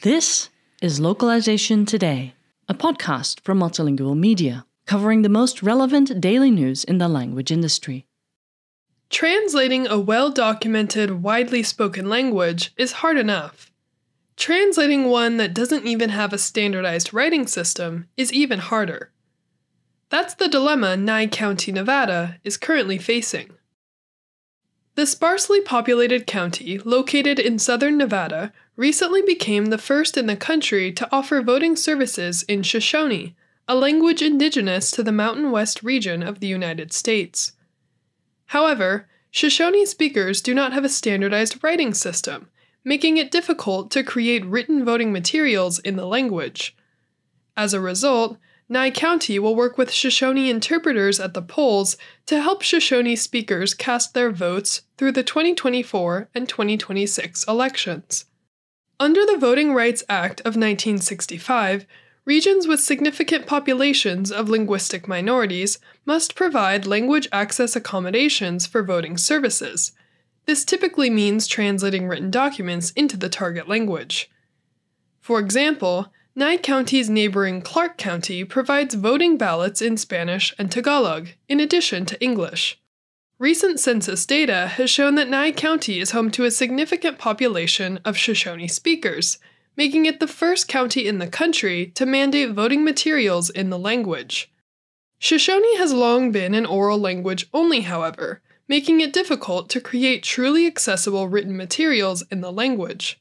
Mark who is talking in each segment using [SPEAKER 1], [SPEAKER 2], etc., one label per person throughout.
[SPEAKER 1] This is Localization Today, a podcast from Multilingual Media, covering the most relevant daily news in the language industry.
[SPEAKER 2] Translating a well documented, widely spoken language is hard enough. Translating one that doesn't even have a standardized writing system is even harder. That's the dilemma Nye County, Nevada is currently facing. The sparsely populated county, located in southern Nevada, recently became the first in the country to offer voting services in Shoshone, a language indigenous to the Mountain West region of the United States. However, Shoshone speakers do not have a standardized writing system, making it difficult to create written voting materials in the language. As a result, Nye County will work with Shoshone interpreters at the polls to help Shoshone speakers cast their votes through the 2024 and 2026 elections. Under the Voting Rights Act of 1965, regions with significant populations of linguistic minorities must provide language access accommodations for voting services. This typically means translating written documents into the target language. For example, Nye County's neighboring Clark County provides voting ballots in Spanish and Tagalog, in addition to English. Recent census data has shown that Nye County is home to a significant population of Shoshone speakers, making it the first county in the country to mandate voting materials in the language. Shoshone has long been an oral language only, however, making it difficult to create truly accessible written materials in the language.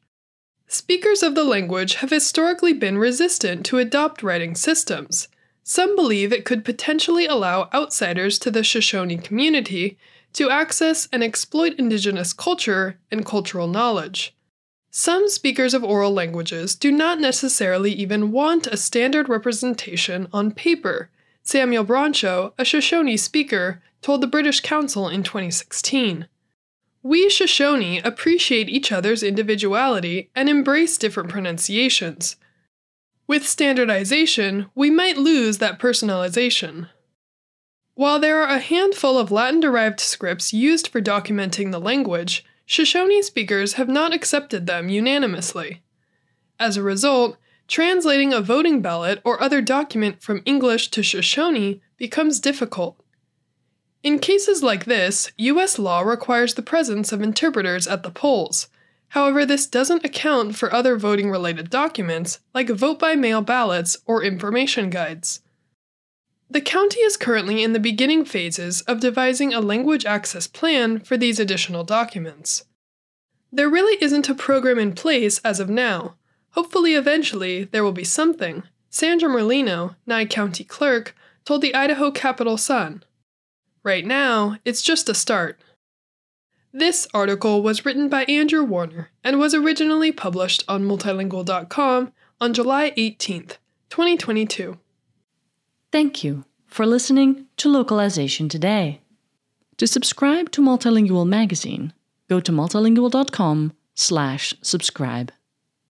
[SPEAKER 2] Speakers of the language have historically been resistant to adopt writing systems, some believe it could potentially allow outsiders to the Shoshone community to access and exploit indigenous culture and cultural knowledge. Some speakers of oral languages do not necessarily even want a standard representation on paper, Samuel Broncho, a Shoshone speaker, told the British Council in 2016. We Shoshone appreciate each other's individuality and embrace different pronunciations, with standardization, we might lose that personalization. While there are a handful of Latin derived scripts used for documenting the language, Shoshone speakers have not accepted them unanimously. As a result, translating a voting ballot or other document from English to Shoshone becomes difficult. In cases like this, U.S. law requires the presence of interpreters at the polls, However, this doesn't account for other voting related documents like vote by mail ballots or information guides. The county is currently in the beginning phases of devising a language access plan for these additional documents. There really isn't a program in place as of now. Hopefully, eventually, there will be something, Sandra Merlino, Nye County Clerk, told the Idaho Capital Sun. Right now, it's just a start. This article was written by Andrew Warner and was originally published on multilingual.com on July 18th, 2022.
[SPEAKER 1] Thank you for listening to Localization Today. To subscribe to Multilingual magazine, go to multilingual.com/subscribe.